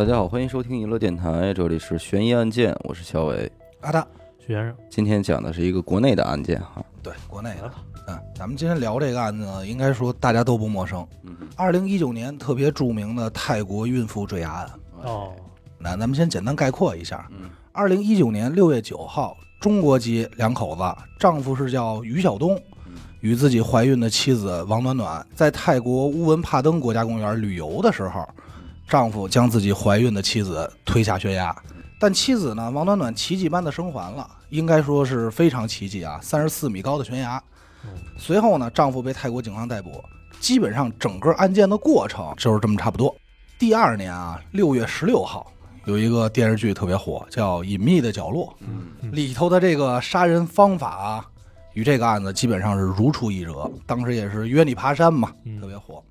大家好，欢迎收听娱乐电台，这里是悬疑案件，我是小伟。阿达，徐先生，今天讲的是一个国内的案件哈，对，国内的。嗯，咱们今天聊这个案子呢，应该说大家都不陌生。嗯二零一九年特别著名的泰国孕妇坠崖案，哦，那咱们先简单概括一下。嗯。二零一九年六月九号，中国籍两口子，丈夫是叫于晓东，与自己怀孕的妻子王暖暖在泰国乌文帕登国家公园旅游的时候，丈夫将自己怀孕的妻子推下悬崖，但妻子呢，王暖暖奇迹般的生还了，应该说是非常奇迹啊，三十四米高的悬崖。随后呢，丈夫被泰国警方逮捕，基本上整个案件的过程就是这么差不多。第二年啊，六月十六号，有一个电视剧特别火，叫《隐秘的角落》，嗯里头的这个杀人方法啊，与这个案子基本上是如出一辙。当时也是约你爬山嘛，嗯特别火。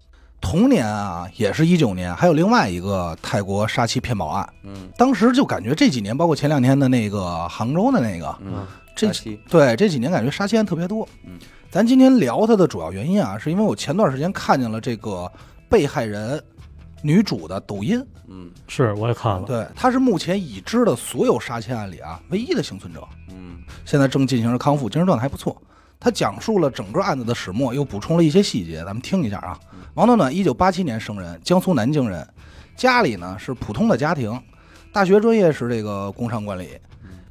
同年啊，也是一九年，还有另外一个泰国杀妻骗保案。嗯当时就感觉这几年，包括前两天的那个杭州的那个，嗯，这对这几年感觉杀妻案特别多。嗯，咱今天聊它的主要原因啊，是因为我前段时间看见了这个被害人女主的抖音，嗯。是我也看了，对，她是目前已知的所有杀妻案里啊唯一的幸存者，嗯。现在正进行着康复，精神状态还不错。她讲述了整个案子的始末，又补充了一些细节，咱们听一下啊。王暖暖，一九八七年生人，江苏南京人，家里呢是普通的家庭，大学专业是这个工商管理，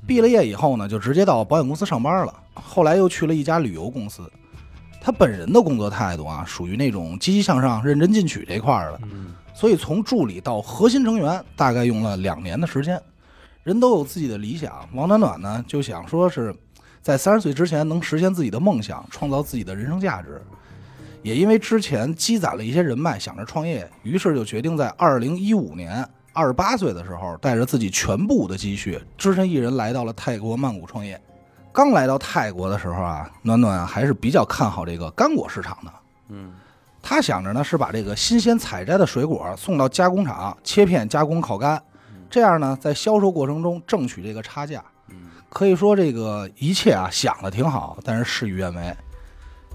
毕了业以后呢，就直接到保险公司上班了。后来又去了一家旅游公司。他本人的工作态度啊，属于那种积极向上、认真进取这块儿的，嗯，所以从助理到核心成员，大概用了两年的时间。人都有自己的理想，王暖暖呢就想说是在三十岁之前能实现自己的梦想，创造自己的人生价值。也因为之前积攒了一些人脉，想着创业，于是就决定在二零一五年二十八岁的时候，带着自己全部的积蓄，只身一人来到了泰国曼谷创业。刚来到泰国的时候啊，暖暖还是比较看好这个干果市场的。嗯他想着呢是把这个新鲜采摘的水果送到加工厂切片加工烤干，这样呢在销售过程中挣取这个差价。嗯可以说这个一切啊想的挺好，但是事与愿违。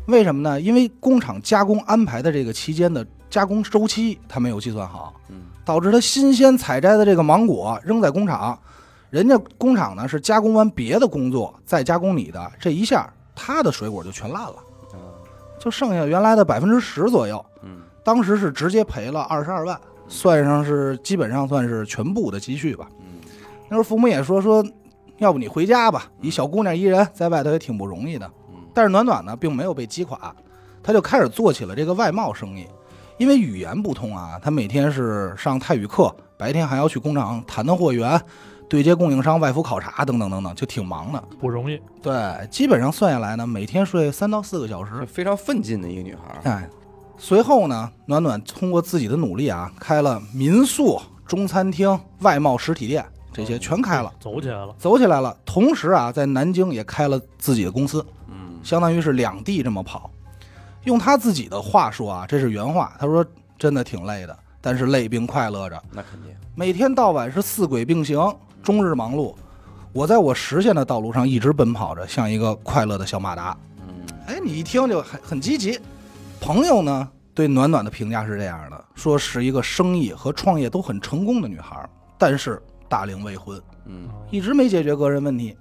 为什么呢？因为工厂加工安排的这个期间的加工周期他没有计算好，嗯导致他新鲜采摘的这个芒果扔在工厂，人家工厂呢是加工完别的工作再加工你的，这一下他的水果就全烂了，啊就剩下原来的百分之十左右。嗯当时是直接赔了二十二万，算上是基本上算是全部的积蓄吧。嗯那时候父母也说说，要不你回家吧，一小姑娘一人在外头也挺不容易的。嗯但是暖暖呢，并没有被击垮，她就开始做起了这个外贸生意。因为语言不通啊，她每天是上泰语课，白天还要去工厂谈谈货源、对接供应商、外服考察等等等等，就挺忙的。不容易，对，基本上算下来呢，每天睡三到四个小时。非常奋进的一个女孩儿，哎，随后呢，暖暖通过自己的努力啊，开了民宿、中餐厅、外贸实体店，这些全开了，走起来了，走起来了。同时啊，在南京也开了自己的公司，嗯相当于是两地这么跑。用他自己的话说啊，这是原话，他说真的挺累的，但是累并快乐着，那肯定，每天到晚是四轨并行，终日忙碌。我在我实现的道路上一直奔跑着，像一个快乐的小马达。嗯哎，你一听就很很积极。朋友呢对暖暖的评价是这样的，说是一个生意和创业都很成功的女孩，但是大龄未婚，嗯一直没解决个人问题。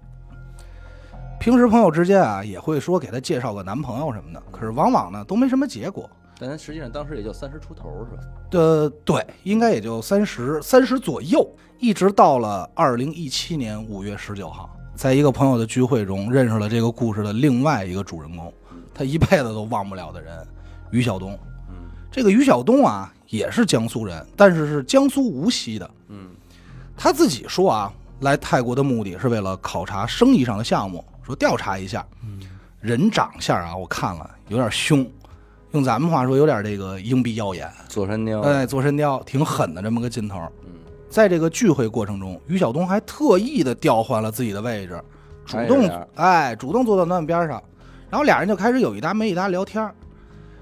平时朋友之间啊也会说给她介绍个男朋友什么的，可是往往呢都没什么结果。但她实际上当时也就三十出头是吧？呃，对，应该也就三十三十左右，一直到了二零一七年五月十九号，在一个朋友的聚会中认识了这个故事的另外一个主人公，他一辈子都忘不了的人，于晓东。嗯这个于晓东啊，也是江苏人，但是是江苏无锡的。嗯他自己说啊，来泰国的目的是为了考察生意上的项目，说调查一下。嗯，人长相啊，我看了有点凶，用咱们话说有点这个鹰鼻耀眼，座山雕，哎，坐山雕，挺狠的这么个劲头。嗯在这个聚会过程中，于晓东还特意的调换了自己的位置，主动哎，主动坐到暖暖边上，然后俩人就开始有一搭没一搭聊天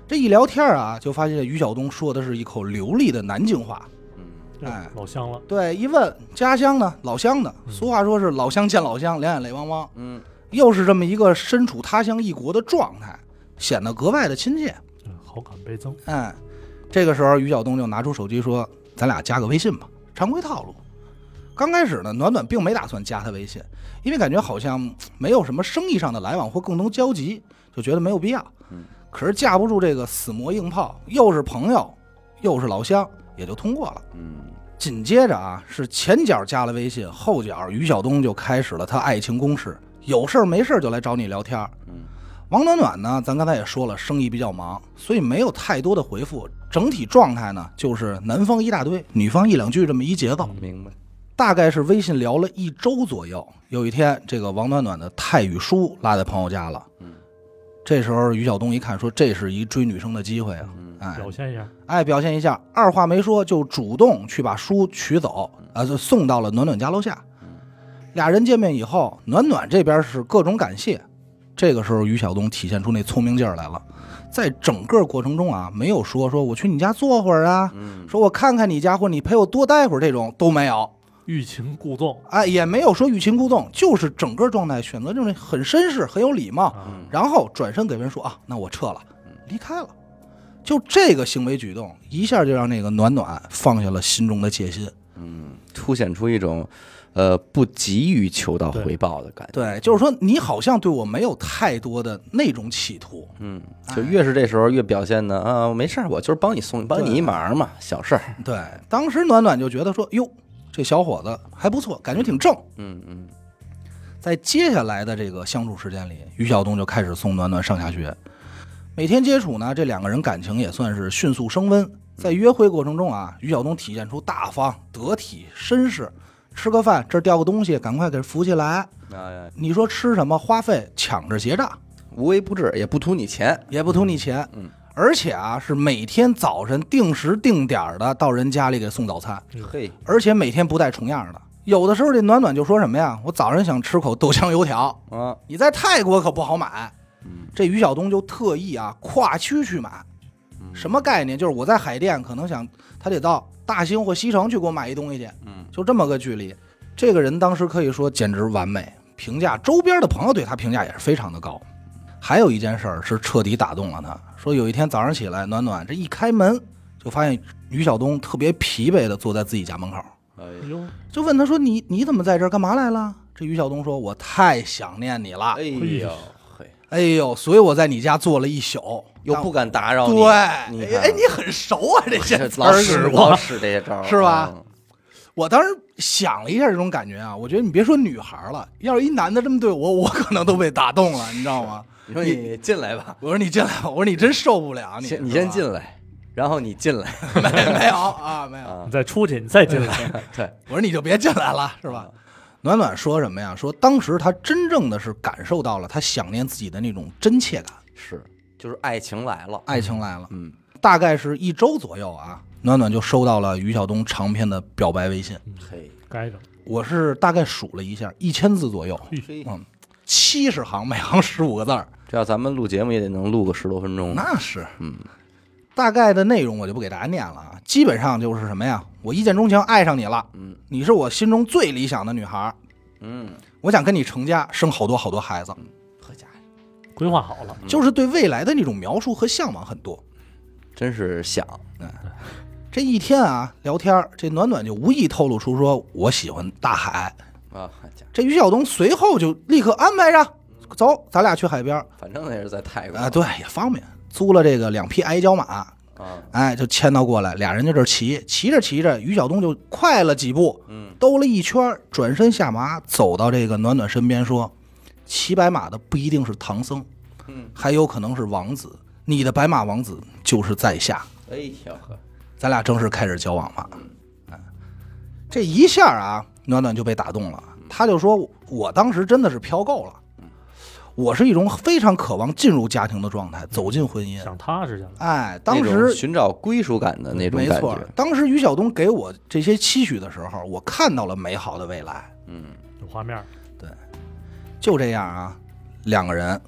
这一聊天啊，就发现于晓东说的是一口流利的南京话。哎老乡了，对，一问家乡呢，老乡的，俗话说是老乡见老乡，两眼泪汪汪。嗯又是这么一个身处他乡异国的状态，显得格外的亲切。对好感倍增，哎，这个时候于晓东就拿出手机说：“咱俩加个微信吧，常规套路。刚开始呢，暖暖并没打算加他微信，因为感觉好像嗯没有什么生意上的来往或共同交集，就觉得没有必要。嗯，可是架不住这个死磨硬泡，又是朋友，又是老乡，也就通过了。嗯紧接着啊，是前脚加了微信，后脚于晓东就开始了他爱情攻势，有事儿没事儿就来找你聊天儿。嗯王暖暖呢，咱刚才也说了，生意比较忙，所以没有太多的回复。整体状态呢，就是男方一大堆，女方一两句这么一节奏。明白。大概是微信聊了一周左右。有一天，这个王暖暖的泰语书落在朋友家了。嗯，这时候于晓东一看，说这是一追女生的机会啊！嗯哎表现一下，哎，表现一下，二话没说就主动去把书取走，啊，就送到了暖暖家楼下。俩人见面以后，暖暖这边是各种感谢。这个时候，于晓东体现出那聪明劲儿来了，在整个过程中啊，没有说说我去你家坐会儿啊，嗯说我看看你家或者你陪我多待会儿这种都没有。欲擒故纵哎，也没有说欲擒故纵，就是整个状态选择这种很绅士、很有礼貌，啊，然后转身给人说啊，那我撤了，离开了。就这个行为举动，一下就让那个暖暖放下了心中的戒心。嗯，凸显出一种呃不急于求到回报的感觉。对，就是说你好像对我没有太多的那种企图。嗯，就越是这时候越表现的啊，没事儿，我就是帮你送帮你一忙嘛，小事儿。对，当时暖暖就觉得说，哟，这小伙子还不错，感觉挺正。嗯嗯在接下来的这个相处时间里，于晓东就开始送暖暖上下学，每天接触呢，这两个人感情也算是迅速升温。在约会过程中啊，于晓东体现出大方、得体、绅士。吃个饭，这掉个东西，赶快给扶起来。哎，你说吃什么，花费抢着结账，无微不至，也不图你钱。也不图你钱。嗯，而且啊，是每天早晨定时定点的到人家里给送早餐，嘿，而且每天不带重样的。有的时候这暖暖就说什么呀，我早上想吃口豆浆油条，啊，你在泰国可不好买。嗯。这于晓东就特意啊跨区去买，什么概念？就是我在海淀可能想他得到大兴或西城去给我买一东西去，嗯。就这么个距离。这个人当时可以说简直完美，评价周边的朋友对他评价也是非常的高。还有一件事儿是彻底打动了他，说有一天早上起来，暖暖这一开门就发现于晓东特别疲惫的坐在自己家门口，哎哎呦，就问他说：“你你怎么在这儿？干嘛来了？”这于晓东说：“我太想念你了。哎，呦嘿，哎呦，所以我在你家坐了一宿，又不敢打扰你，对，你哎哎，你很熟啊，这些老儿使过老使这些招儿是吧？嗯？我当时想了一下这种感觉啊，我觉得你别说女孩了，要是一男的这么对我，我可能都被打动了，你知道吗？你说你进来吧，我说你进来吧，我说你真受不了，你先你先进来，然后你进来。没没有啊，没有。啊。你，再出去，你再进来，对，我说你就别进来了，是吧？暖暖说什么呀？说当时他真正的是感受到了他想念自己的那种真切感，是，就是爱情来了，爱情来了。嗯，大概是一周左右啊，暖暖就收到了于晓东长篇的表白微信。嘿，该着，我是大概数了一下，一千字左右，嘿，嗯，七十行，每行十五个字儿，这要咱们录节目也得能录个十多分钟，那是。嗯，大概的内容我就不给大家念了啊，基本上就是什么呀？我一见钟情，爱上你了，嗯。你是我心中最理想的女孩，嗯，我想跟你成家，生好多好多孩子，好家伙，规划好了，就是对未来的那种描述和向往很多。真是想，嗯。这一天啊，聊天这暖暖就无意透露出说我喜欢大海。啊，这于晓东随后就立刻安排着，走，咱俩去海边反正那是在泰国啊，对，也方便，租了这个两匹矮脚马，啊，哎，就牵到过来，俩人就这骑，骑着骑着，于晓东就快了几步，嗯，兜了一圈，转身下马，走到这个暖暖身边说：“骑白马的不一定是唐僧，嗯，还有可能是王子，你的白马王子就是在下，哎呦呵，咱俩正式开始交往吧。”哎，这一下啊，暖暖就被打动了，他就说：“我当时真的是飘够了，我是一种非常渴望进入家庭的状态，走进婚姻。想踏实下来，哎，当时寻找归属感的那种没错感觉，，当时于晓东给我这些期许的时候，我看到了美好的未来。嗯，有画面对，就这样啊，两个人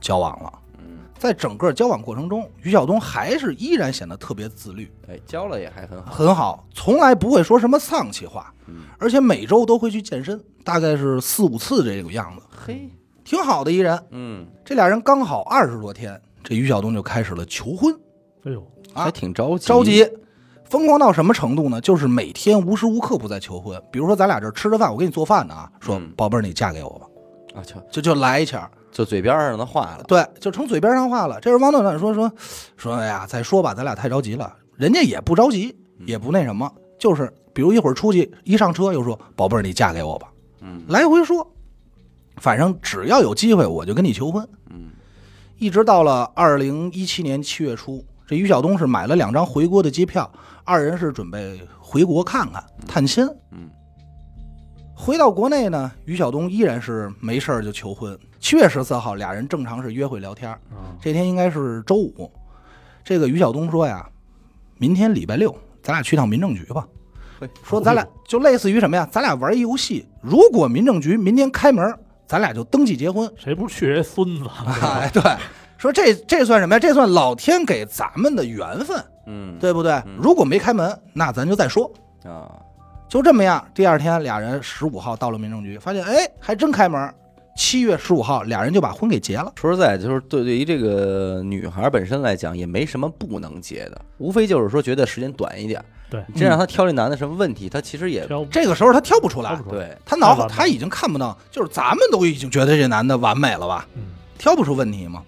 交往了。嗯，在整个交往过程中，于晓东还是依然显得特别自律，哎，交了也还很好，很好，从来不会说什么丧气话，嗯，而且每周都会去健身，大概是四五次这个样子，嘿，挺好的一人。嗯，这俩人刚好二十多天，这于晓东就开始了求婚哎呦，啊还挺着急，着急，疯狂到什么程度呢？就是每天无时无刻不在求婚。比如说咱俩这吃着饭，我给你做饭呢啊，说嗯宝贝儿，你嫁给我吧，啊，就就就来一下，就嘴边上的话了，对，就成嘴边上话了。这时候王暖暖说说说，哎呀，再说吧，咱俩太着急了。人家也不着急，也不那什么，就是比如一会儿出去一上车又说宝贝儿，你嫁给我吧，嗯来回说，反正只要有机会我就跟你求婚。嗯一直到了二零一七年七月初，这于晓东是买了两张回国的机票，二人是准备回国看看探亲。嗯回到国内呢，于晓东依然是没事儿就求婚。七月十四号，俩人正常是约会聊天儿，啊，这天应该是周五。这个于晓东说呀，明天礼拜六，咱俩去趟民政局吧。嘿说咱俩就类似于什么呀？咱俩玩一游戏，如果民政局明天开门，咱俩就登记结婚。谁不是去人孙子？哎，对，说这这算什么呀？这算老天给咱们的缘分，嗯，对不对？如果没开门，那咱就再说。啊，就这么样，第二天俩人十五号到了民政局，发现哎，还真开门。七月十五号，俩人就把婚给结了。说实在，就是对对于这个女孩本身来讲，也没什么不能结的，无非就是说觉得时间短一点。对，你真让她挑这男的什么问题，她其实也这个时候她挑不出来。对，她脑太完美他已经看不到，就是咱们都已经觉得这男的完美了吧，嗯，挑不出问题吗？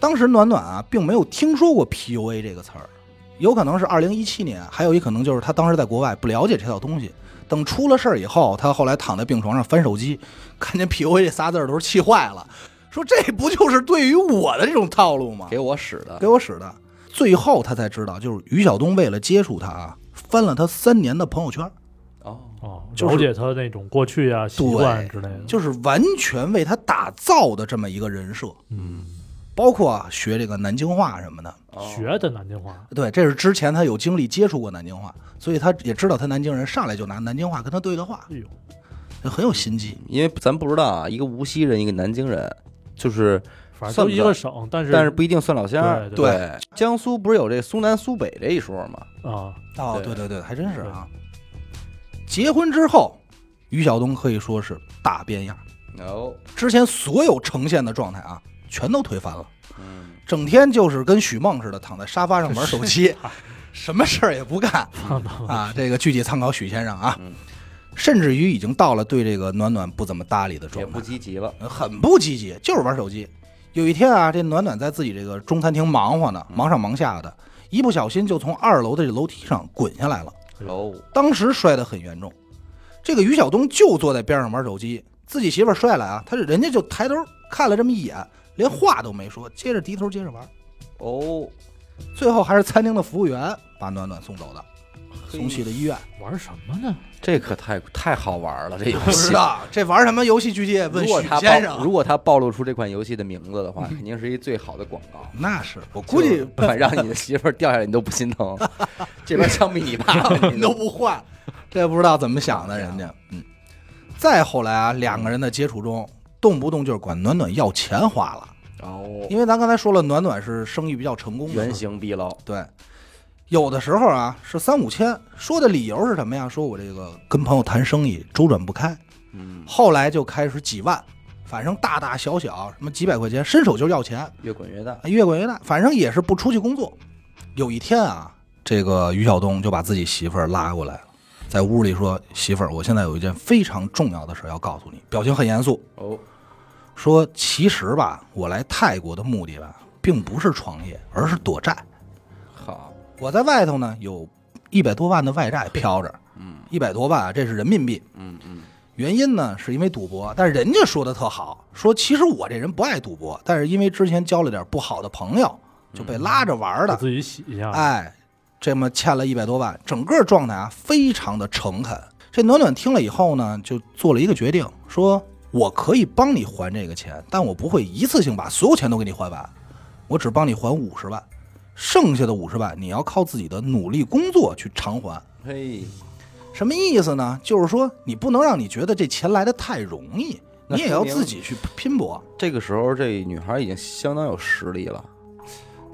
当时暖暖啊，并没有听说过 PUA 这个词儿，有可能是二零一七年，还有一可能就是她当时在国外不了解这套东西。等出了事儿以后，他后来躺在病床上翻手机，看见 PUA 这仨字儿都是气坏了，说这不就是对于我的这种套路吗？给我使的给。我使的。最后他才知道，就是于晓东为了接触他啊，翻了他三年的朋友圈，哦，哦，就了解他那种过去啊、习惯之类的。就是完全为他打造的这么一个人设，嗯，包括啊学这个南京话什么的。哦学的南京话，对，这是之前他有经历接触过南京话，所以他也知道他南京人，上来就拿南京话跟他对的话，哎呦，就很有心机。因为咱不知道啊，一个无锡人，一个南京人，就是，反正都一个省，但是但是不一定算老乡儿。对对江苏不是有这苏南苏北这一说吗？啊，哦，对对对对，还真是啊。结婚之后，于晓东可以说是大变样，哦，之前所有呈现的状态啊，全都推翻了。嗯，整天就是跟许梦似的躺在沙发上玩手机，什么事儿也不干啊。这个具体参考许先生啊嗯，甚至于已经到了对这个暖暖不怎么搭理的也不状态，积极了。很不积极，就是玩手机。有一天啊，这暖暖在自己这个中餐厅忙活呢，忙上忙下的，一不小心就从二楼的这楼梯上滚下来了，哦，当时摔得很严重。这个于晓东就坐在边上玩手机，自己媳妇儿摔了啊，他是人家就抬头看了这么一眼，连话都没说，接着低头接着玩。哦，最后还是餐厅的服务员把暖暖送走的，送去了医院。玩什么呢？这可太太好玩了，这游不知戏。道这玩什么游戏？具体问许如果他先生。暴如果他暴露出这款游戏的名字的话，肯定是一最好的广告。那是我估计 不管让你的媳妇儿掉下来，你都不心疼。这边枪毙你爸爸，你都不换，这不知道怎么想的，人家。嗯，再后来啊，两个人的接触中，动不动就是管暖暖要钱花了，哦，因为咱刚才说了，暖暖是生意比较成功的，原形毕露。对，有的时候啊是三五千，说的理由是什么呀？说我这个跟朋友谈生意周转不开，嗯，后来就开始几万，反正大大小小什么几百块钱，伸手就要钱，越滚越大。越滚越大，反正也是不出去工作。有一天啊，这个于晓东就把自己媳妇儿拉过来了，在屋里说：“媳妇儿，我现在有一件非常重要的事儿要告诉你。”表情很严肃，哦，说：“其实吧，我来泰国的目的吧，并不是创业，而是躲债。好，我在外头呢，有一百多万的外债飘着，嗯一百多万啊，这是人民币。嗯嗯，原因呢，是因为赌博，但是人家说的特好，说其实我这人不爱赌博，但是因为之前交了点不好的朋友，就被拉着玩的，给自己洗一下。哎，这么欠了一百多万，整个状态啊非常的诚恳。这暖暖听了以后呢，就做了一个决定，说我可以帮你还这个钱，但我不会一次性把所有钱都给你还完，我只帮你还五十万，剩下的五十万你要靠自己的努力工作去偿还。嘿，什么意思呢？就是说你不能让你觉得这钱来的太容易，你也要自己去拼搏。这个时候这女孩已经相当有实力了。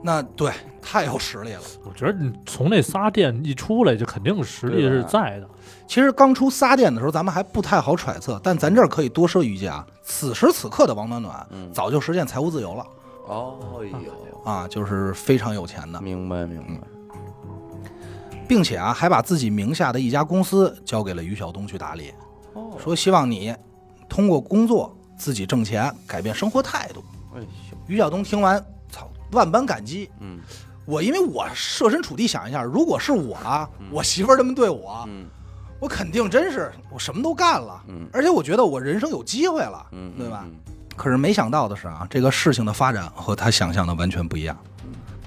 那对太有实力了。我觉得你从那仨店一出来，就肯定实力是在的。其实刚出仨店的时候，咱们还不太好揣测，但咱这儿可以多说一句啊，此时此刻的王暖暖嗯早就实现财务自由了哦哟，啊，就是非常有钱的。明白明白。并且啊还把自己名下的一家公司交给了于晓东去打理，哦，说希望你通过工作自己挣钱，改变生活态度。哎呦，于晓东听完，操，万般感激。嗯我因为我设身处地想一下，如果是我啊，我媳妇儿这么对我，嗯我肯定真是我什么都干了，嗯而且我觉得我人生有机会了，嗯，对吧？嗯？可是没想到的是啊，这个事情的发展和他想象的完全不一样。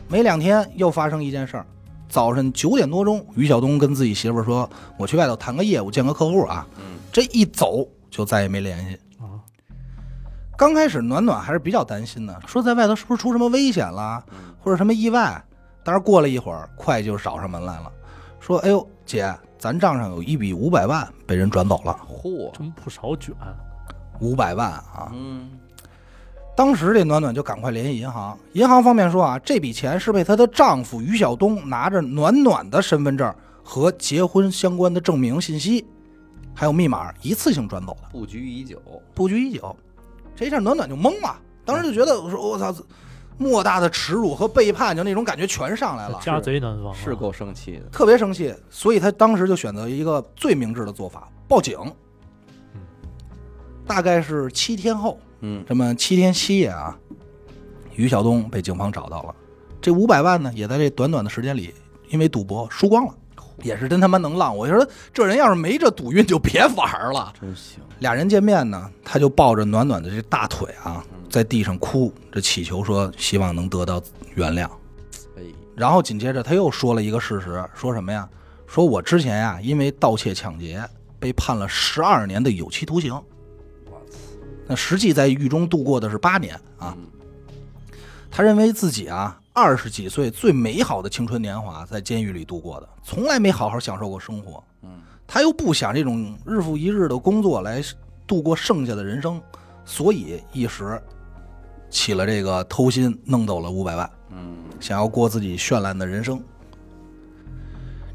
没两天又发生一件事儿，早晨九点多钟，于晓东跟自己媳妇儿说：“我去外头谈个业务，见个客户啊。”嗯这一走就再也没联系。啊，刚开始暖暖还是比较担心的，说在外头是不是出什么危险了，嗯或者什么意外。但是过了一会儿，会计就找上门来了，说：“哎呦，姐，咱账上有一笔五百万被人转走了，嚯，真不少卷。五百万啊！”嗯当时这暖暖就赶快联系银行，银行方面说啊，这笔钱是被她的丈夫于晓东拿着暖暖的身份证和结婚相关的证明信息，还有密码一次性转走的，布局已久，布局已久。这一下暖暖就懵了，当时就觉得我说我操，莫大的耻辱和背叛，就那种感觉全上来了，家贼难防啊，是够生气的。特别生气。所以他当时就选择一个最明智的做法，报警嗯。大概是七天后，嗯这么七天七夜啊，于晓东被警方找到了，这五百万呢，也在这短短的时间里，因为赌博输光了，也是真他妈能浪。我就说这人要是没这赌运，就别玩了。真行。俩人见面呢，他就抱着暖暖的这大腿啊，在地上哭这祈求说，希望能得到原谅。哎，然后紧接着他又说了一个事实，说什么呀？说我之前呀，因为盗窃抢劫被判了十二年的有期徒刑，我操，那实际在狱中度过的是八年啊。嗯他认为自己啊，二十几岁最美好的青春年华在监狱里度过的，从来没好好享受过生活。嗯，他又不想这种日复一日的工作来度过剩下的人生，所以一时起了这个偷心，弄走了五百万。嗯，想要过自己绚烂的人生。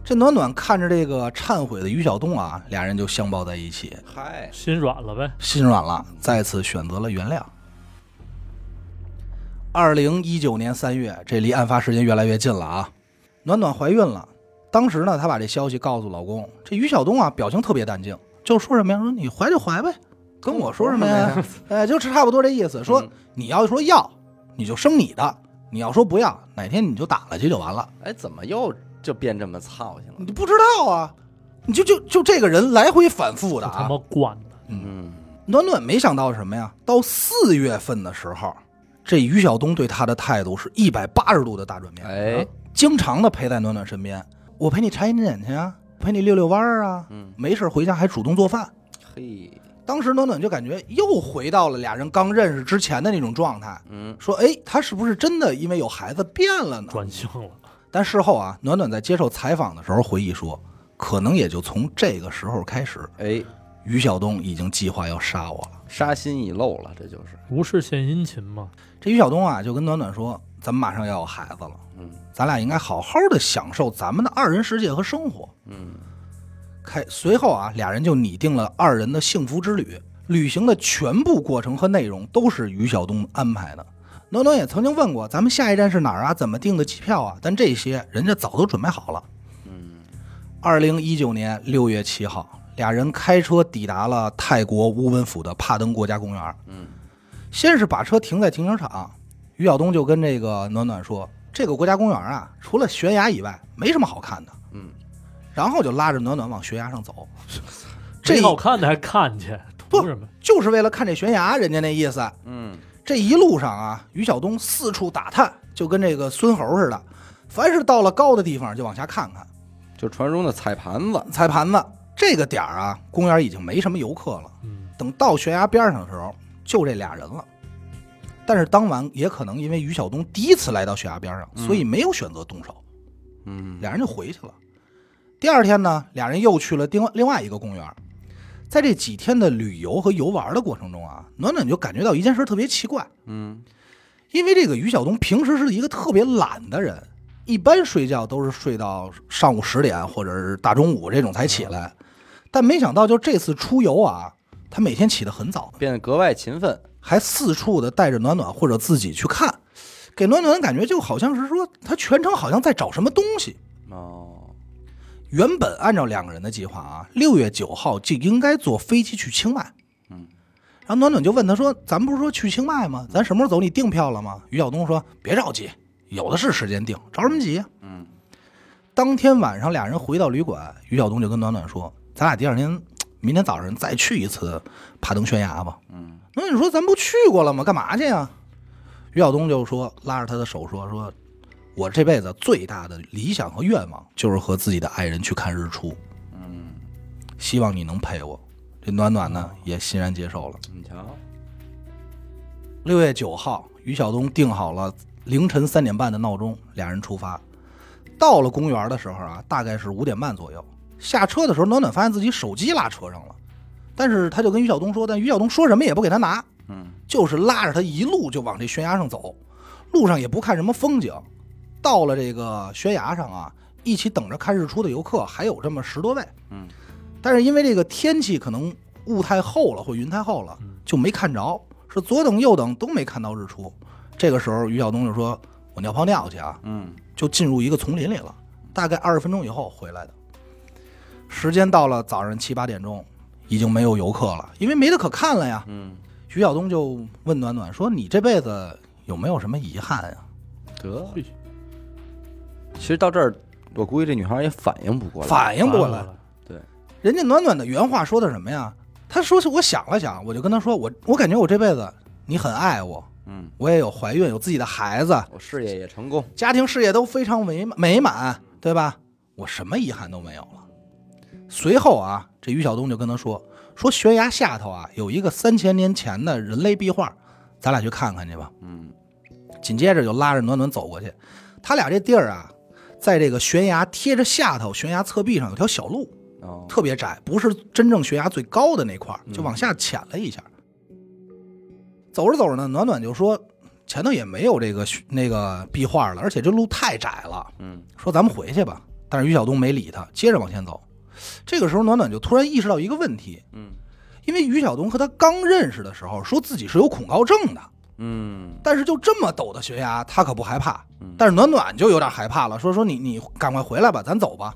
这暖暖看着这个忏悔的于晓东啊，俩人就相抱在一起，嗨，心软了呗。心软了，再次选择了原谅。二零一九年三月，这离案发时间越来越近了啊！暖暖怀孕了，当时呢，她把这消息告诉老公。这于晓东啊，表情特别淡定，就说什么呀？说你怀就怀呗，跟我说什么呀？哎，就是差不多这意思。说嗯你要说要，你就生你的；你要说不要，哪天你就打了去就完了。哎，怎么又就变这么操心了？你不知道啊，你就就就这个人来回反复的啊。就他妈惯的，嗯，暖暖没想到什么呀？到四月份的时候，这于晓东对他的态度是一百八十度的大转变，哎，经常的陪在暖暖身边，我陪你查眼睑去啊，陪你遛遛弯儿啊，嗯，没事回家还主动做饭。嘿，当时暖暖就感觉又回到了俩人刚认识之前的那种状态，嗯，说：“哎，他是不是真的因为有孩子变了呢？”转性了。但事后啊，暖暖在接受采访的时候回忆说，可能也就从这个时候开始，哎，于晓东已经计划要杀我了。杀心已露了，这就是，无事献殷勤嘛，这于晓东啊，就跟暖暖说：“咱们马上要有孩子了，嗯咱俩应该好好的享受咱们的二人世界和生活。嗯，”开随后啊，俩人就拟定了二人的幸福之旅。旅行的全部过程和内容都是于晓东安排的。暖暖也曾经问过，咱们下一站是哪儿啊？怎么订的机票啊？但这些人家早都准备好了。嗯，二零一九年六月七号，俩人开车抵达了泰国乌文府的帕登国家公园。嗯，先是把车停在停车场，于晓东就跟这个暖暖说：“这个国家公园啊，除了悬崖以外，没什么好看的。”嗯，然后就拉着暖暖往悬崖上走。这这好看的还看去，不图什么？就是为了看这悬崖，人家那意思。嗯，这一路上啊，于晓东四处打探，就跟这个孙猴似的，凡是到了高的地方就往下看看。就传说中的踩盘子，踩盘子，这个点儿啊，公园已经没什么游客了。嗯，等到悬崖边上的时候，就这俩人了。但是当晚也可能因为于晓东第一次来到悬崖边上，嗯所以没有选择动手，嗯，俩人就回去了。第二天呢，俩人又去了另外另外一个公园。在这几天的旅游和游玩的过程中啊，暖暖就感觉到一件事特别奇怪，嗯，因为这个于晓东平时是一个特别懒的人，一般睡觉都是睡到上午十点或者是大中午这种才起来，但没想到就这次出游啊，他每天起得很早，变得格外勤奋，还四处的带着暖暖或者自己去看，给暖暖的感觉就好像是说他全程好像在找什么东西。哦，原本按照两个人的计划啊，六月九号就应该坐飞机去清迈。嗯，然后暖暖就问他说：“咱不是说去清迈吗？咱什么时候走？你订票了吗？”于晓东说：“别着急，有的是时间订，着什么急呀、嗯当天晚上，俩人回到旅馆，于晓东就跟暖暖说：“咱俩第二天，明天早上再去一次爬登悬崖吧。”嗯暖暖说：“咱不去过了吗？干嘛去呀？”于晓东就说：“拉着他的手说：‘说我这辈子最大的理想和愿望就是和自己的爱人去看日出，嗯，希望你能陪我。’这暖暖呢也欣然接受了。你瞧，六月九号，于晓东定好了凌晨三点半的闹钟，俩人出发。到了公园的时候啊，大概是五点半左右。下车的时候，暖暖发现自己手机落车上了，但是他就跟于晓东说，但于晓东说什么也不给他拿，嗯就是拉着他一路就往这悬崖上走，路上也不看什么风景。到了这个悬崖上啊，一起等着看日出的游客还有这么十多位，嗯但是因为这个天气可能雾太厚了或云太厚了，就没看着，是左等右等都没看到日出。这个时候，于晓东就说：“我尿泡尿去啊！”嗯就进入一个丛林里了。大概二十分钟以后回来的。时间到了早上七八点钟，已经没有游客了，因为没得可看了呀。嗯，于晓东就问暖暖说：“你这辈子有没有什么遗憾呀得。嘿其实到这儿，我估计这女孩也反应不过？”来。反应不过来，了，人家暖暖的原话说的什么呀？他说是我想了想，我就跟他说，我我感觉我这辈子你很爱我，嗯，我也有怀孕，有自己的孩子，我事业也成功。家庭事业都非常美满美满，对吧？我什么遗憾都没有了。随后啊，这于晓东就跟他说：“说悬崖下头啊有一个三千年前的人类壁画，咱俩去看看去吧。嗯”紧接着就拉着暖暖走过去。他俩这地儿啊，在这个悬崖贴着下头，悬崖侧壁上有条小路，哦，特别窄，不是真正悬崖最高的那块儿，就往下潜了一下。走着走着呢，暖暖就说前头也没有这个那个壁画了，而且这路太窄了，嗯说咱们回去吧。但是于晓东没理他，接着往前走。这个时候，暖暖就突然意识到一个问题，嗯因为于晓东和他刚认识的时候说自己是有恐高症的，嗯。但是就这么陡的悬崖，他可不害怕。嗯。但是暖暖就有点害怕了，说说你你赶快回来吧，咱走吧。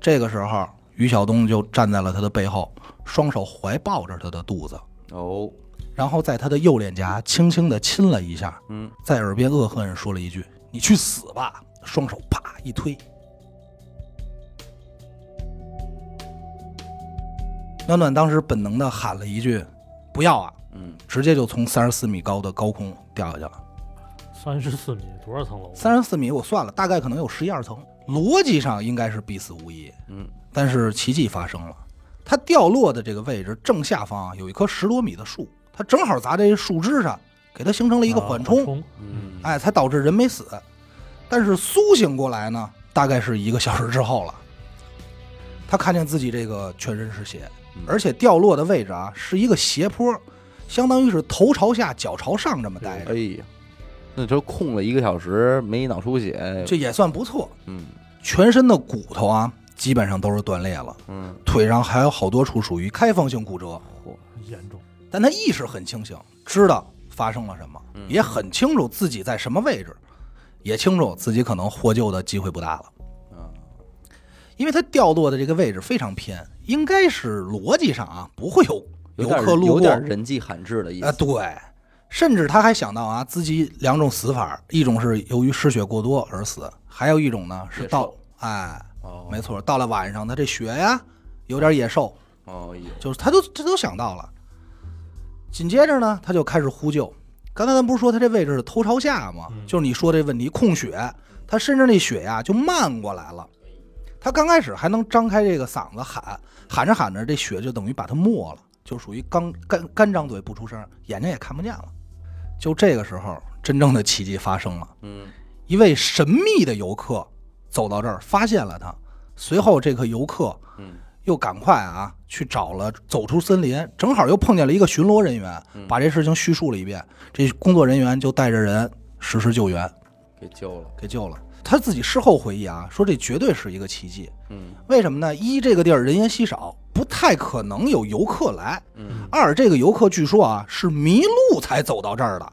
这个时候，于晓东就站在了他的背后，双手怀抱着他的肚子，哦，然后在他的右脸颊轻轻的亲了一下，嗯。在耳边恶狠狠说了一句：“你去死吧！”双手啪一推，暖暖当时本能的喊了一句：“不要啊嗯！”直接就从三十四米高的高空掉下去了。三十四米多少层楼？三十四米我算了，大概可能有十一二层，逻辑上应该是必死无疑。嗯但是奇迹发生了，它掉落的这个位置正下方啊有一棵十多米的树，它正好砸在树枝上，给它形成了一个啊缓冲。冲，嗯，哎，才导致人没死。但是苏醒过来呢，大概是一个小时之后了。他看见自己这个全身是血嗯，而且掉落的位置啊是一个斜坡，相当于是头朝下、脚朝上这么待着，哎呀，那就空了一个小时，没脑出血。这也算不错。嗯。全身的骨头啊，基本上都是断裂了，嗯，腿上还有好多处属于开放性骨折。嚯，严重，但他意识很清醒，知道发生了什么，嗯。也很清楚自己在什么位置，也清楚自己可能获救的机会不大了。啊，因为他掉落的这个位置非常偏，应该是逻辑上啊不会有游客路过。有点人迹罕至的意思啊，思。对，甚至他还想到啊，自己两种死法，一种是由于失血过多而死，还有一种呢是到哎，哦，没错，到了晚上他这血呀有点野兽，哦，就是他都他都想到了。紧接着呢，他就开始呼救。刚才咱不是说他这位置是头朝下吗？嗯就是你说这问题控血，他身上那血呀就漫过来了。他刚开始还能张开这个嗓子喊，喊着喊着这血就等于把他没了，就属于刚干干张嘴不出声，眼睛也看不见了。就这个时候，真正的奇迹发生了。嗯一位神秘的游客走到这儿，发现了他。随后，这个游客嗯又赶快啊去找了，走出森林，正好又碰见了一个巡逻人员，把这事情叙述了一遍。这工作人员就带着人实施救援，给救了。给救了。他自己事后回忆啊，说这绝对是一个奇迹。嗯为什么呢？一，这个地儿人烟稀少，不太可能有游客来；嗯，二，这个游客据说啊是迷路才走到这儿的，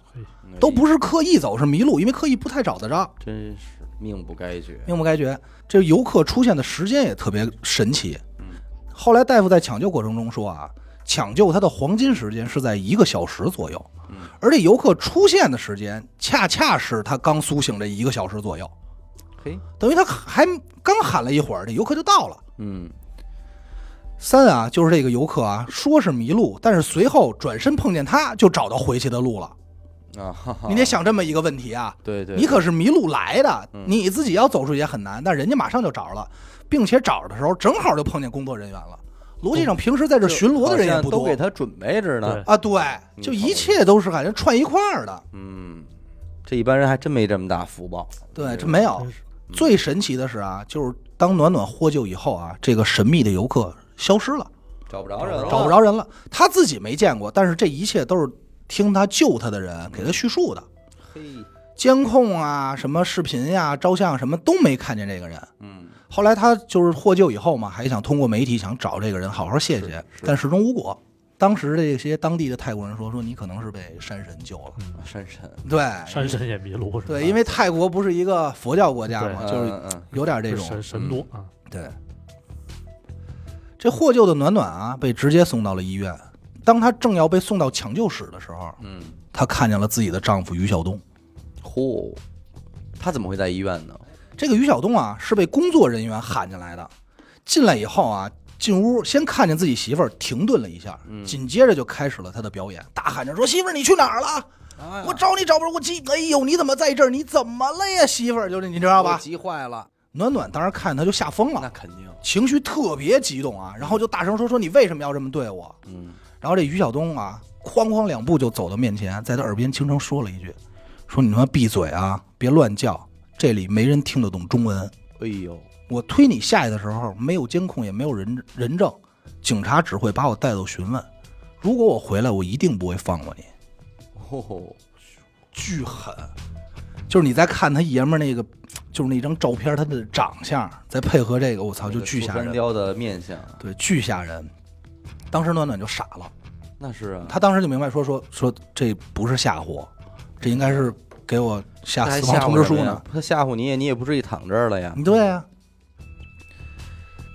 都不是刻意走，是迷路，因为刻意不太找得着。真是。命不该绝。命不该绝。这游客出现的时间也特别神奇。嗯后来大夫在抢救过程中说啊，抢救他的黄金时间是在一个小时左右，嗯而这游客出现的时间恰恰是他刚苏醒这一个小时左右，嘿，等于他还刚喊了一会儿，这游客就到了。嗯三啊，就是这个游客啊，说是迷路，但是随后转身碰见他，就找到回去的路了。啊，哈哈你得想这么一个问题啊，对对，你可是迷路来的嗯，你自己要走出去也很难，但人家马上就找着了，并且找着的时候正好就碰见工作人员了。逻辑上，平时在这巡逻的人也不多都给他准备着呢对。啊，对，嗯就一切都是感觉串一块儿的。嗯，这一般人还真没这么大福报。对，这没有。真是最神奇的是啊，就是当暖暖获救以后啊，这个神秘的游客消失了，找不着人了，找不着人了。他自己没见过，但是这一切都是听他救他的人给他叙述的。嘿，监控啊，什么视频呀、照相什么都没看见这个人。嗯，后来他就是获救以后嘛，还想通过媒体想找这个人好好谢谢，但始终无果。当时这些当地的泰国人说说你可能是被山神救了，山神对，山神也迷路是吧？对，因为泰国不是一个佛教国家嘛，对就是嗯嗯有点这种神神多啊，对。这获救的暖暖啊，被直接送到了医院。当她正要被送到抢救室的时候，嗯，她看见了自己的丈夫于晓东。嚯，他怎么会在医院呢？这个于晓东啊，是被工作人员喊进来的。进来以后啊，进屋先看见自己媳妇儿，停顿了一下，嗯紧接着就开始了他的表演，大喊着说：“媳妇儿，你去哪儿了？哎我找你找不着，我急！哎呦，你怎么在这儿？你怎么了呀，媳妇儿？就是你知道吧？”急坏了，暖暖当时看他就吓疯了，那肯定。情绪特别激动啊，然后就大声说：“说你为什么要这么对我嗯，？”然后这于晓东啊，哐哐两步就走到面前，在他耳边轻声说了一句：“说你他妈闭嘴啊，别乱叫，这里没人听得懂中文。”哎呦，我推你下去的时候，没有监控，也没有人人证，警察只会把我带走询问。如果我回来，我一定不会放过你。哦，巨狠，就是你再看他爷们儿那个，就是那张照片，他的长相，再配合这个，我操，就巨吓人。山雕的面相，对，巨吓人。当时暖暖就傻了，那是啊，他当时就明白说说说这不是吓唬我，这应该是给我下死亡通知书呢。？他吓唬你，你也不至于躺这儿了呀。对呀、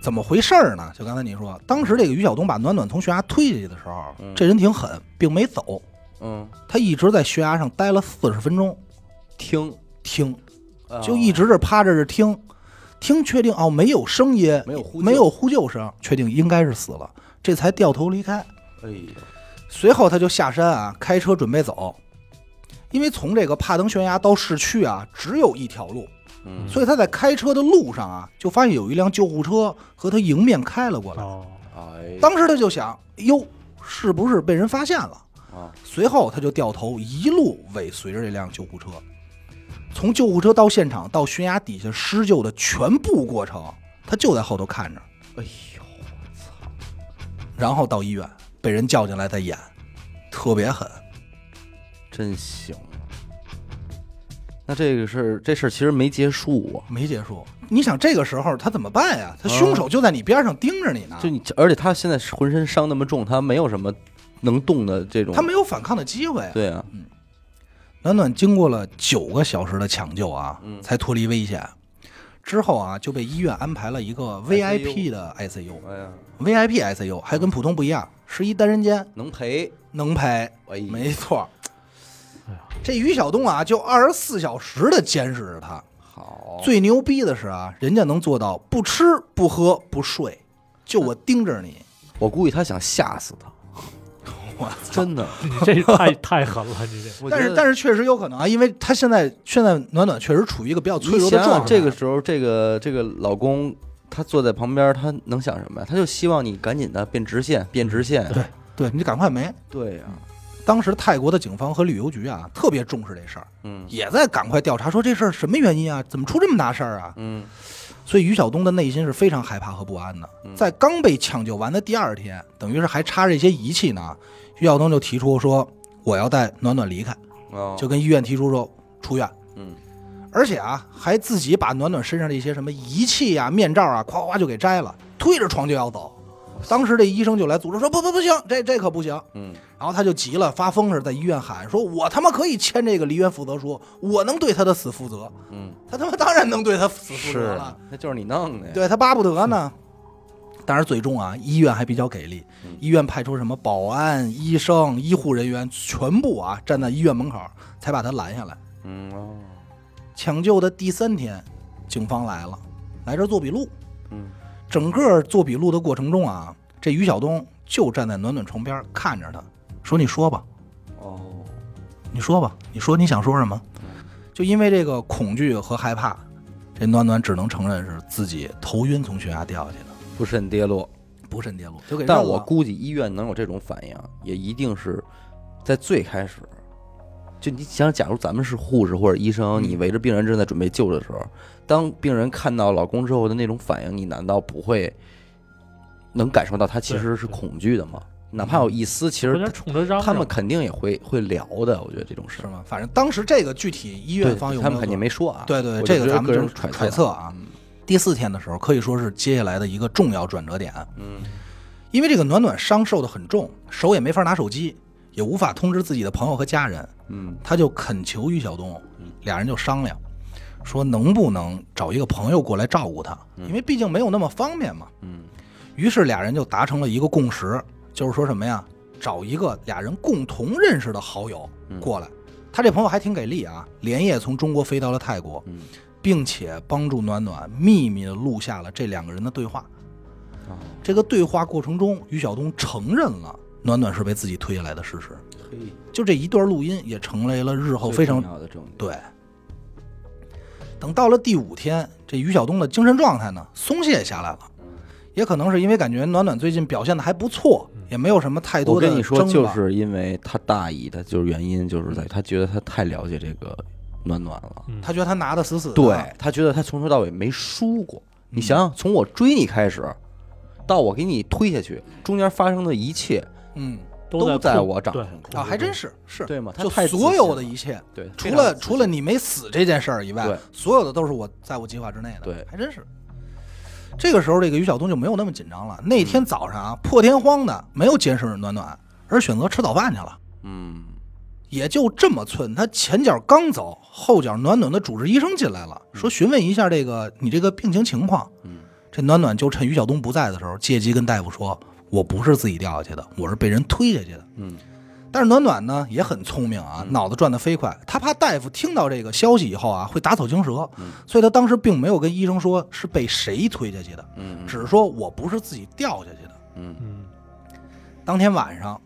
怎么回事儿呢？就刚才你说，当时这个于晓东把暖暖从悬崖推下去的时候，嗯。这人挺狠，并没走，嗯，他一直在悬崖上待了四十分钟，听，听，啊。就一直这趴着这听，听确定哦没有声音，没有呼救。没有呼救声，确定应该是死了，这才掉头离开。哎呦，随后他就下山啊，开车准备走，因为从这个帕登悬崖到市区啊只有一条路，嗯，所以他在开车的路上啊，就发现有一辆救护车和他迎面开了过来。哦，哎，当时他就想，哟，是不是被人发现了？啊，随后他就掉头一路尾随着这辆救护车，从救护车到现场到悬崖底下施救的全部过程，他就在后头看着，哎呦，我操，然后到医院被人叫进来再演，特别狠。真行。那这个事儿，这事儿其实没结束啊。没结束，你想这个时候他怎么办呀？他凶手就在你边上盯着你呢，就你，而且他现在浑身伤那么重，他没有什么能动的这种。他没有反抗的机会啊。对啊，暖暖经过了九个小时的抢救啊，嗯才脱离危险。之后啊，就被医院安排了一个 VIP 的 ICU。哎呀，VIP ICU 还跟普通不一样，是一单人间，能陪，能陪。哎，没错这于晓东啊，就二十四小时的监视着他。好，最牛逼的是啊，人家能做到不吃不喝不睡，就我盯着你。我估计他想吓死他，我真的。你这太 太狠了，你这但是但是确实有可能啊，因为他现在现在暖暖确实处于一个比较脆弱的状态。这个时候，这个这个老公他坐在旁边，他能想什么呀？他就希望你赶紧的变直线，变直线。对对你就赶快没。对呀，当时泰国的警方和旅游局啊，特别重视这事儿，嗯也在赶快调查，说这事儿什么原因啊？怎么出这么大事儿啊？嗯所以于晓东的内心是非常害怕和不安的。嗯在刚被抢救完的第二天，等于是还插着一些仪器呢，于晓东就提出说我要带暖暖离开，哦，就跟医院提出说出院。嗯而且啊，还自己把暖暖身上的一些什么仪器啊、面罩啊，夸夸就给摘了，推着床就要走。当时这医生就来阻止说不不不行，这这可不行。嗯，然后他就急了，发疯似的在医院喊说：“我他妈可以签这个离院负责书，我能对他的死负责。”嗯，他他妈当然能对他死负责了，，那就是你弄的呀。对他巴不得呢。但是最终啊，医院还比较给力，嗯医院派出什么保安、医生、医护人员，全部啊站在医院门口，才把他拦下来。嗯哦，抢救的第三天，警方来了，来这做笔录。嗯整个做笔录的过程中啊，这于晓东就站在暖暖床边看着他，说：“你说吧，哦，你说吧，你说你想说什么？”就因为这个恐惧和害怕，这暖暖只能承认是自己头晕从悬崖掉下去的，不慎跌落。不慎跌落，就给但我估计医院能有这种反应，也一定是在最开始。就你想，假如咱们是护士或者医生，嗯你围着病人正在准备救的时候，当病人看到老公之后的那种反应，你难道不会能感受到他其实是恐惧的吗？哪怕有一丝，其实。他们肯定也会会聊的。我觉得这种事是吗？反正当时这个具体医院方有他们肯定没说啊。对对，我这个咱们就是揣测啊。嗯第四天的时候，可以说是接下来的一个重要转折点，嗯因为这个暖暖伤受的很重，手也没法拿手机，也无法通知自己的朋友和家人，嗯他就恳求于晓东嗯，俩人就商量，说能不能找一个朋友过来照顾他，因为毕竟没有那么方便嘛。嗯于是俩人就达成了一个共识，就是说什么呀，找一个俩人共同认识的好友嗯过来。他这朋友还挺给力啊，连夜从中国飞到了泰国，嗯并且帮助暖暖秘密的录下了这两个人的对话。哦这个对话过程中，于晓东承认了暖暖是被自己推下来的事实。嘿，就这一段录音也成为了日后非常重要的证据。对。等到了第五天，这于晓东的精神状态呢松懈下来了，也可能是因为感觉暖暖最近表现的还不错，也没有什么太多的我跟你说，争吧就是因为他大意，的就是原因就是在于他觉得他太了解这个暖暖了。嗯他觉得他拿的死死的，对他觉得他从头到尾没输过。你想想，从我追你开始，到我给你推下去，中间发生的一切嗯都在我掌对控中啊，还真是是，对吗？他就所有的一切，对，除了除了你没死这件事儿以外，所有的都是我在我计划之内的，对还真是。这个时候，这个于晓东就没有那么紧张了。那天早上啊，破天荒的没有监视暖暖，而选择吃早饭去了。嗯也就这么寸，他前脚刚走，后脚暖暖的主治医生进来了，说询问一下这个你这个病情情况。嗯这暖暖就趁于晓东不在的时候，借机跟大夫说：“我不是自己掉下去的，我是被人推下去的。嗯”但是暖暖呢也很聪明啊，脑子转得飞快，他怕大夫听到这个消息以后啊会打草惊蛇，嗯所以他当时并没有跟医生说是被谁推下去的，嗯只是说我不是自己掉下去的。嗯嗯，当天晚上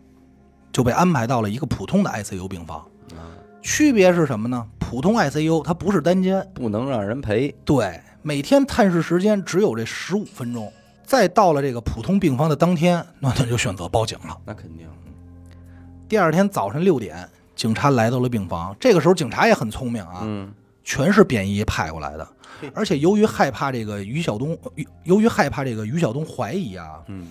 就被安排到了一个普通的 ICU 病房。啊区别是什么呢？普通 ICU 它不是单间，不能让人陪。对，每天探视时间只有这十五分钟。再到了这个普通病房的当天，暖暖就选择报警了。那肯定。第二天早晨六点，警察来到了病房。这个时候警察也很聪明啊，嗯全是便衣派过来的。而且由于害怕这个于晓东，由由于害怕这个于晓东怀疑啊，嗯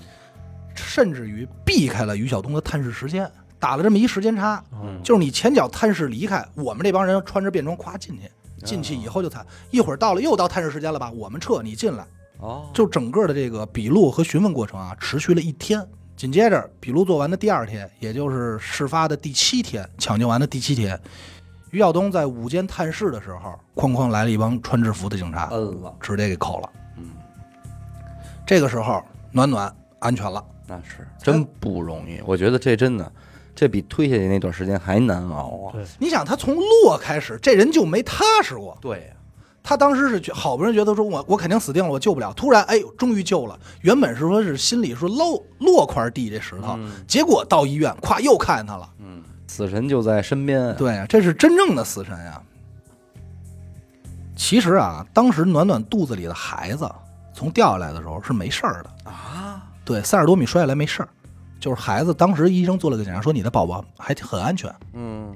甚至于避开了于晓东的探视时间，打了这么一时间差。嗯就是你前脚探视离开，我们这帮人穿着便装咵进去，进去以后就探，一会儿到了又到探视时间了吧，我们撤，你进来，哦，就整个的这个笔录和询问过程啊，持续了一天。紧接着笔录做完的第二天，也就是事发的第七天，抢救完的第七天，于晓东在午间探视的时候，哐哐来了一帮穿制服的警察，摁了。直接给扣了。嗯，这个时候，暖暖安全了。那是真不容易。我觉得这真的，这比推下去那段时间还难熬啊。你想，他从落开始，这人就没踏实过。对呀。他当时是觉好不容易觉得说我我肯定死定了，我救不了。突然，哎呦，终于救了。原本是说是心里说落落块地这石头，嗯结果到医院，咵又看见他了。嗯，死神就在身边。对呀，这是真正的死神呀。其实啊，当时暖暖肚子里的孩子从掉下来的时候是没事儿的，啊，对，三十多米摔下来没事儿，就是孩子当时医生做了个检查，说你的宝宝还很安全。嗯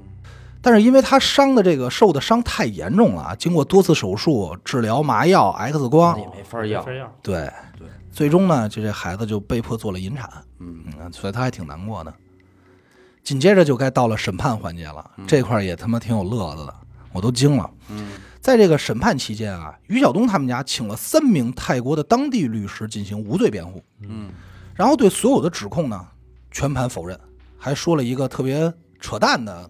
但是因为他伤的这个受的伤太严重了啊，经过多次手术、治疗、麻药、X 光，也没法要。对对，最终呢，就这孩子就被迫做了引产，嗯嗯，所以他还挺难过的。紧接着就该到了审判环节了，这块也他妈挺有乐子的，我都惊了。嗯在这个审判期间啊，于晓东他们家请了三名泰国的当地律师进行无罪辩护。嗯然后对所有的指控呢全盘否认，还说了一个特别扯淡的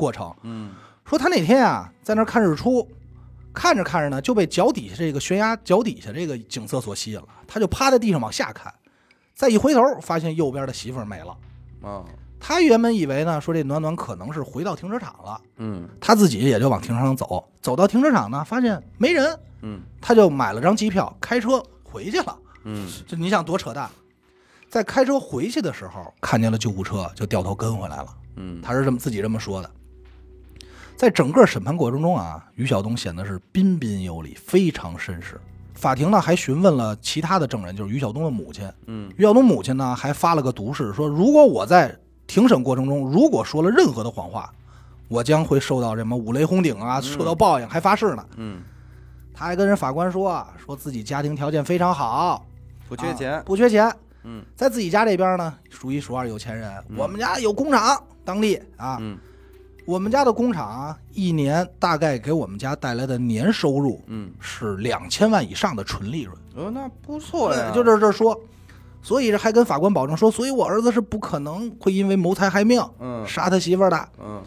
过程，嗯说他那天啊在那儿看日出，看着看着呢就被脚底下这个悬崖脚底下这个景色所吸引了，他就趴在地上往下看，再一回头发现右边的媳妇儿没了。啊他原本以为呢，说这暖暖可能是回到停车场了，嗯他自己也就往停车场走。走到停车场呢，发现没人，嗯他就买了张机票，开车回去了。嗯这你想多扯淡？在开车回去的时候，看见了救护车，就掉头跟回来了。嗯，他是这么自己这么说的。在整个审判过程中啊，于晓东显得是彬彬有礼，非常绅士。法庭呢还询问了其他的证人，就是于晓东的母亲。嗯于晓东母亲呢还发了个毒誓，说如果我在庭审过程中如果说了任何的谎话，我将会受到什么五雷轰顶啊，受到报应，还发誓呢。嗯，他还跟人法官说，说自己家庭条件非常好，不缺钱啊，不缺钱，嗯在自己家这边呢数一数二有钱人。我们家有工厂，当地啊，嗯我们家的工厂啊，一年大概给我们家带来的年收入嗯，是两千万以上的纯利润。哦，那不错呀，就这这说，所以这还跟法官保证说，所以我儿子是不可能会因为谋财害命嗯杀他媳妇儿的。嗯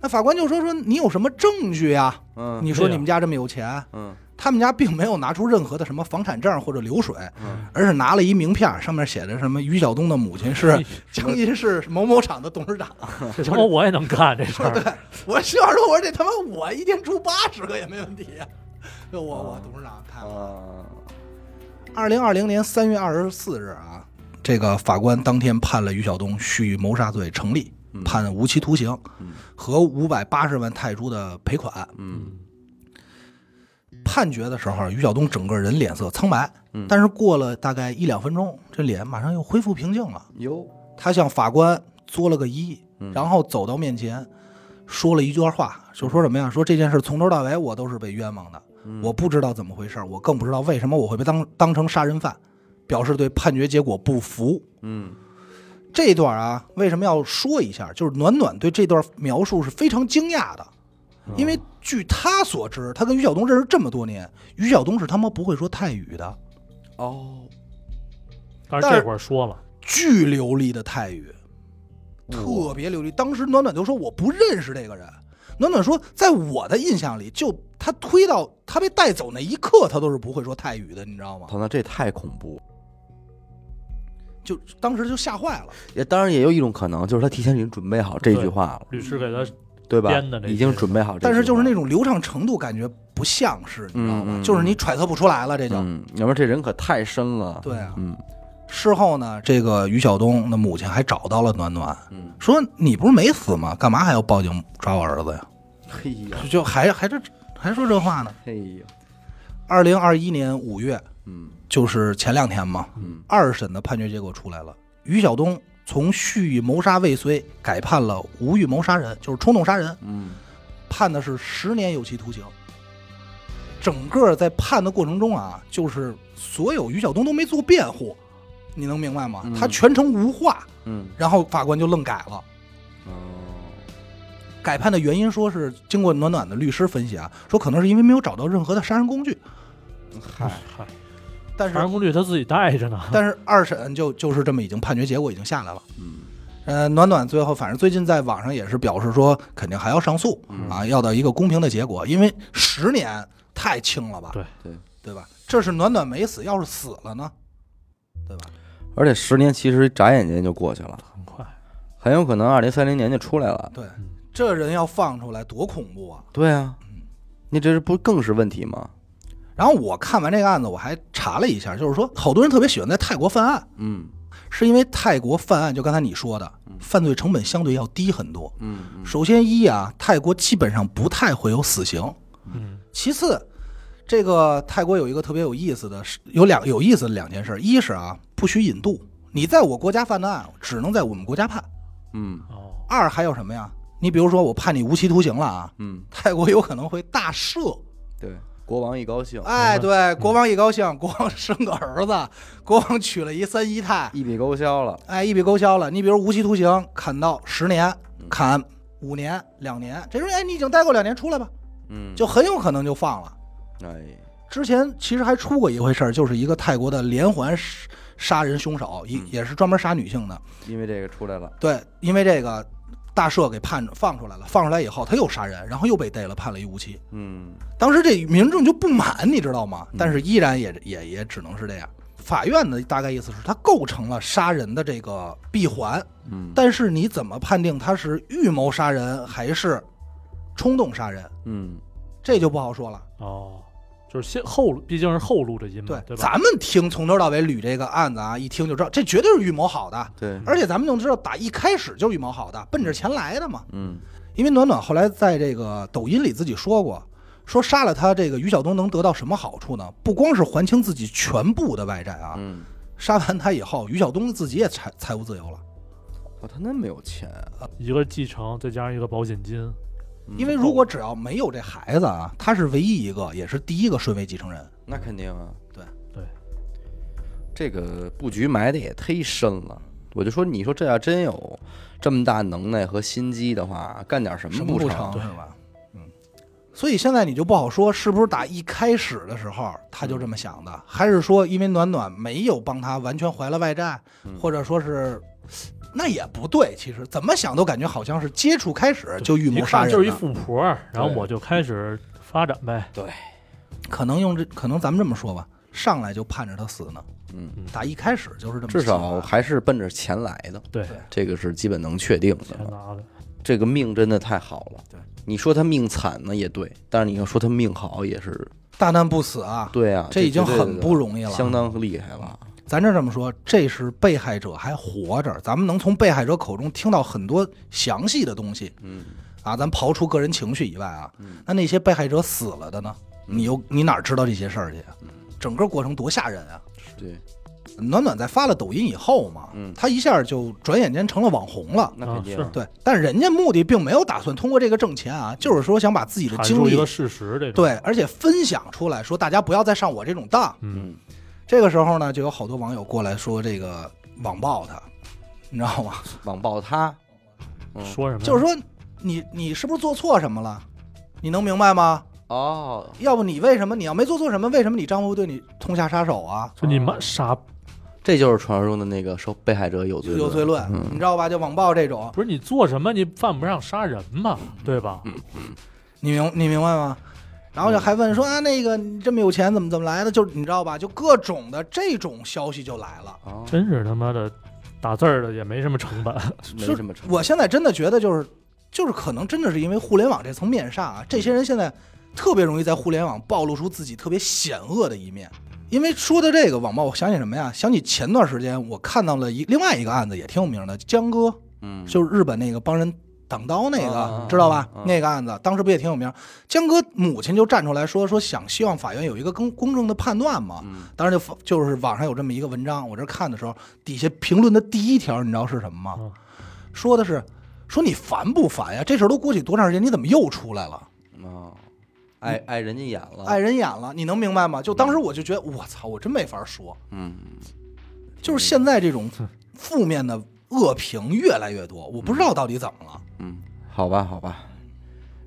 那法官就说说你有什么证据呀？嗯你说你们家这么有钱，嗯他们家并没有拿出任何的什么房产证或者流水，嗯而是拿了一名片，上面写着什么于晓东的母亲是江阴市某某厂的董事长。这他妈我也能干这事儿。对我媳妇儿说，我说这他妈我一天出八十个也没问题呀。就我我董事长看了。啊二零二零年三月二十四日啊，这个法官当天判了于晓东蓄意谋杀罪成立，判无期徒刑嗯和五百八十万泰铢的赔款。嗯判决的时候，于晓东整个人脸色苍白，嗯但是过了大概一两分钟，这脸马上又恢复平静了。哟他向法官作了个揖，嗯然后走到面前，说了一段话，就说什么呀？说这件事从头到尾我都是被冤枉的，嗯我不知道怎么回事，我更不知道为什么我会被当当成杀人犯，表示对判决结果不服。嗯这段啊，为什么要说一下？就是暖暖对这段描述是非常惊讶的，因为据他所知，他跟于晓东认识这么多年，于晓东是他妈不会说泰语的，哦但是这会儿说了，巨流利的泰语，特别流利。当时暖暖就说我不认识这个人，暖暖说在我的印象里，就他推到他被带走那一刻，他都是不会说泰语的，你知道吗？操，那这太恐怖。就当时就吓坏了。也当然也有一种可能，就是他提前已经准备好这句话了，律师给他对吧编的？已经准备好这，但是就是那种流畅程度，感觉不像是，你知道吗？就是你揣测不出来了，这就、嗯，要不然这人可太深了。对啊。嗯事后呢，这个于晓东的母亲还找到了暖暖，嗯，说你不是没死吗？干嘛还要报警抓我儿子呀？嘿呀就就还还这还说这话呢。嘿呀，二零二一年五月，嗯就是前两天嘛，嗯二审的判决结果出来了，于晓东从蓄意谋杀未遂改判了无预谋杀人，就是冲动杀人，嗯。判的是十年有期徒刑。整个在判的过程中啊，就是所有于晓东都没做辩护，你能明白吗？嗯。他全程无话，嗯。然后法官就愣改了。哦。改判的原因说是经过暖暖的律师分析啊，说可能是因为没有找到任何的杀人工具，嗨。嗨，但是杀人工具他自己带着呢。但是二审就就是这么已经判决结果已经下来了。嗯呃，暖暖最后反正最近在网上也是表示说，肯定还要上诉嗯啊，要到一个公平的结果，因为十年太轻了吧，对对，对吧？这是暖暖没死，要是死了呢，对吧？而且十年其实眨眼间就过去了，很快，很有可能二零三零年就出来了。对，这人要放出来多恐怖啊！对啊，你这是不更是问题吗？然后我看完这个案子，我还查了一下，就是说好多人特别喜欢在泰国犯案，嗯是因为泰国犯案，就刚才你说的，犯罪成本相对要低很多。嗯嗯首先一啊，泰国基本上不太会有死刑。嗯其次，这个泰国有一个特别有意思的，是有两有意思的两件事。一是啊，不许引渡，你在我国家犯的案，只能在我们国家判。嗯哦，二还有什么呀？你比如说我判你无期徒刑了啊，嗯，泰国有可能会大赦。对，国王一高兴，哎，对，国王一高兴，国王生个儿子，国王娶了一三姨太，一笔勾销了。哎，一笔勾销了。你比如无期徒刑砍到十年，砍五年、两年，这时候哎，你已经待过两年，出来吧，嗯，就很有可能就放了。哎，之前其实还出过一回事儿，就是一个泰国的连环杀杀人凶手，也嗯也是专门杀女性的。因为这个出来了，对，因为这个大赦给判放出来了，放出来以后他又杀人，然后又被逮了，判了一无期。嗯当时这民众就不满，你知道吗嗯？但是依然也也也只能是这样。法院的大概意思是，他构成了杀人的这个闭环，嗯但是你怎么判定他是预谋杀人还是冲动杀人，嗯这就不好说了。哦，就是先后路，毕竟是后路的音嘛，对，对吧？咱们听从头到尾捋这个案子啊，一听就知道这绝对是预谋好的，对，而且咱们就知道打一开始就是预谋好的，奔着钱来的嘛。嗯因为暖暖后来在这个抖音里自己说过，说杀了他这个于晓东能得到什么好处呢？不光是还清自己全部的外债啊，嗯，杀完他以后，于晓东自己也财财务自由了。哦，他那么有钱啊，一个继承，再加上一个保险金，嗯因为如果只要没有这孩子啊，他是唯一一个，也是第一个顺位继承人。那肯定啊，对对，这个布局埋的也忒深了。我就说，你说这要真有这么大能耐和心机的话，干点什什么不成？成是吧？嗯，所以现在你就不好说是不是打一开始的时候他就这么想的，还是说因为暖暖没有帮他完全还了外债，嗯或者说是。那也不对，其实怎么想都感觉好像是接触开始就预一谋杀人看就是一富婆，然后我就开始发展呗。对，可能用这，可能咱们这么说吧，上来就盼着他死呢，嗯，打一开始就是这么至少还是奔着钱来的，对，这个是基本能确定的的，这个命真的太好了。对，你说他命惨呢也对，但是你要说他命好也是大难不死啊，对啊，这已经很不容易了。相当厉害了。咱这这么说，这是被害者还活着，咱们能从被害者口中听到很多详细的东西嗯啊。咱刨除个人情绪以外啊，嗯那那些被害者死了的呢？你又你哪知道这些事儿去啊？整个过程多吓人啊！对，暖暖在发了抖音以后嘛，嗯他一下就转眼间成了网红了。那肯定啊是对，但人家目的并没有打算通过这个挣钱啊，就是说想把自己的经历一个事实，这种对，而且分享出来，说大家不要再上我这种当。嗯，嗯这个时候呢，就有好多网友过来说这个网暴他，你知道吗？网暴他，嗯说什么？就是说你你是不是做错什么了？你能明白吗？哦，要不你为什么你要没做错什么？为什么你丈夫对你痛下杀手啊？就你妈傻，这就是传说中的那个受被害者有罪有罪论，嗯你知道吧？就网暴这种，不是你做什么你犯不上杀人嘛，对吧？你明你明白吗？然后就还问说啊，那个你这么有钱怎么怎么来的？就你知道吧？就各种的这种消息就来了。哦，真是他妈的打字儿的也没什么成本，没什么成我现在真的觉得就是就是可能真的是因为互联网这层面纱啊，这些人现在特别容易在互联网暴露出自己特别险恶的一面。因为说到这个网暴，我想起什么呀？想起前段时间我看到了一另外一个案子，也挺有名的，江哥，嗯，就是日本那个帮人挡刀那个，知道吧？啊那个案子当时不也挺有名？江哥母亲就站出来说说想希望法院有一个更公正的判断嘛。嗯当时就就是网上有这么一个文章，我这看的时候，底下评论的第一条，你知道是什么吗？嗯说的是说你烦不烦呀？这事儿都过去多长时间，你怎么又出来了？啊，碍碍人家眼了，碍人眼了，你能明白吗？就当时我就觉得，我操，我真没法说。嗯，就是现在这种负面的恶评越来越多，我不知道到底怎么了。嗯，好吧，好吧，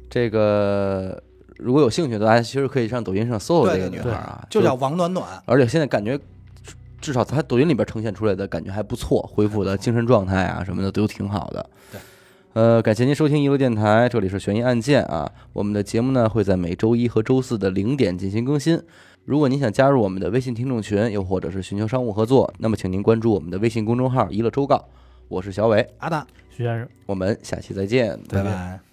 这个如果有兴趣的，大家其实可以上抖音上搜搜这个女孩啊，就叫王暖暖，而且现在感觉，至少她抖音里边呈现出来的感觉还不错，恢复的精神状态啊什么的都挺好的。对，呃，感谢您收听一路电台，这里是悬疑案件啊。我们的节目呢会在每周一和周四的零点进行更新。如果您想加入我们的微信听众群，又或者是寻求商务合作，那么请您关注我们的微信公众号“一乐周告”。我是小伟，阿达，徐先生。我们下期再见，拜拜。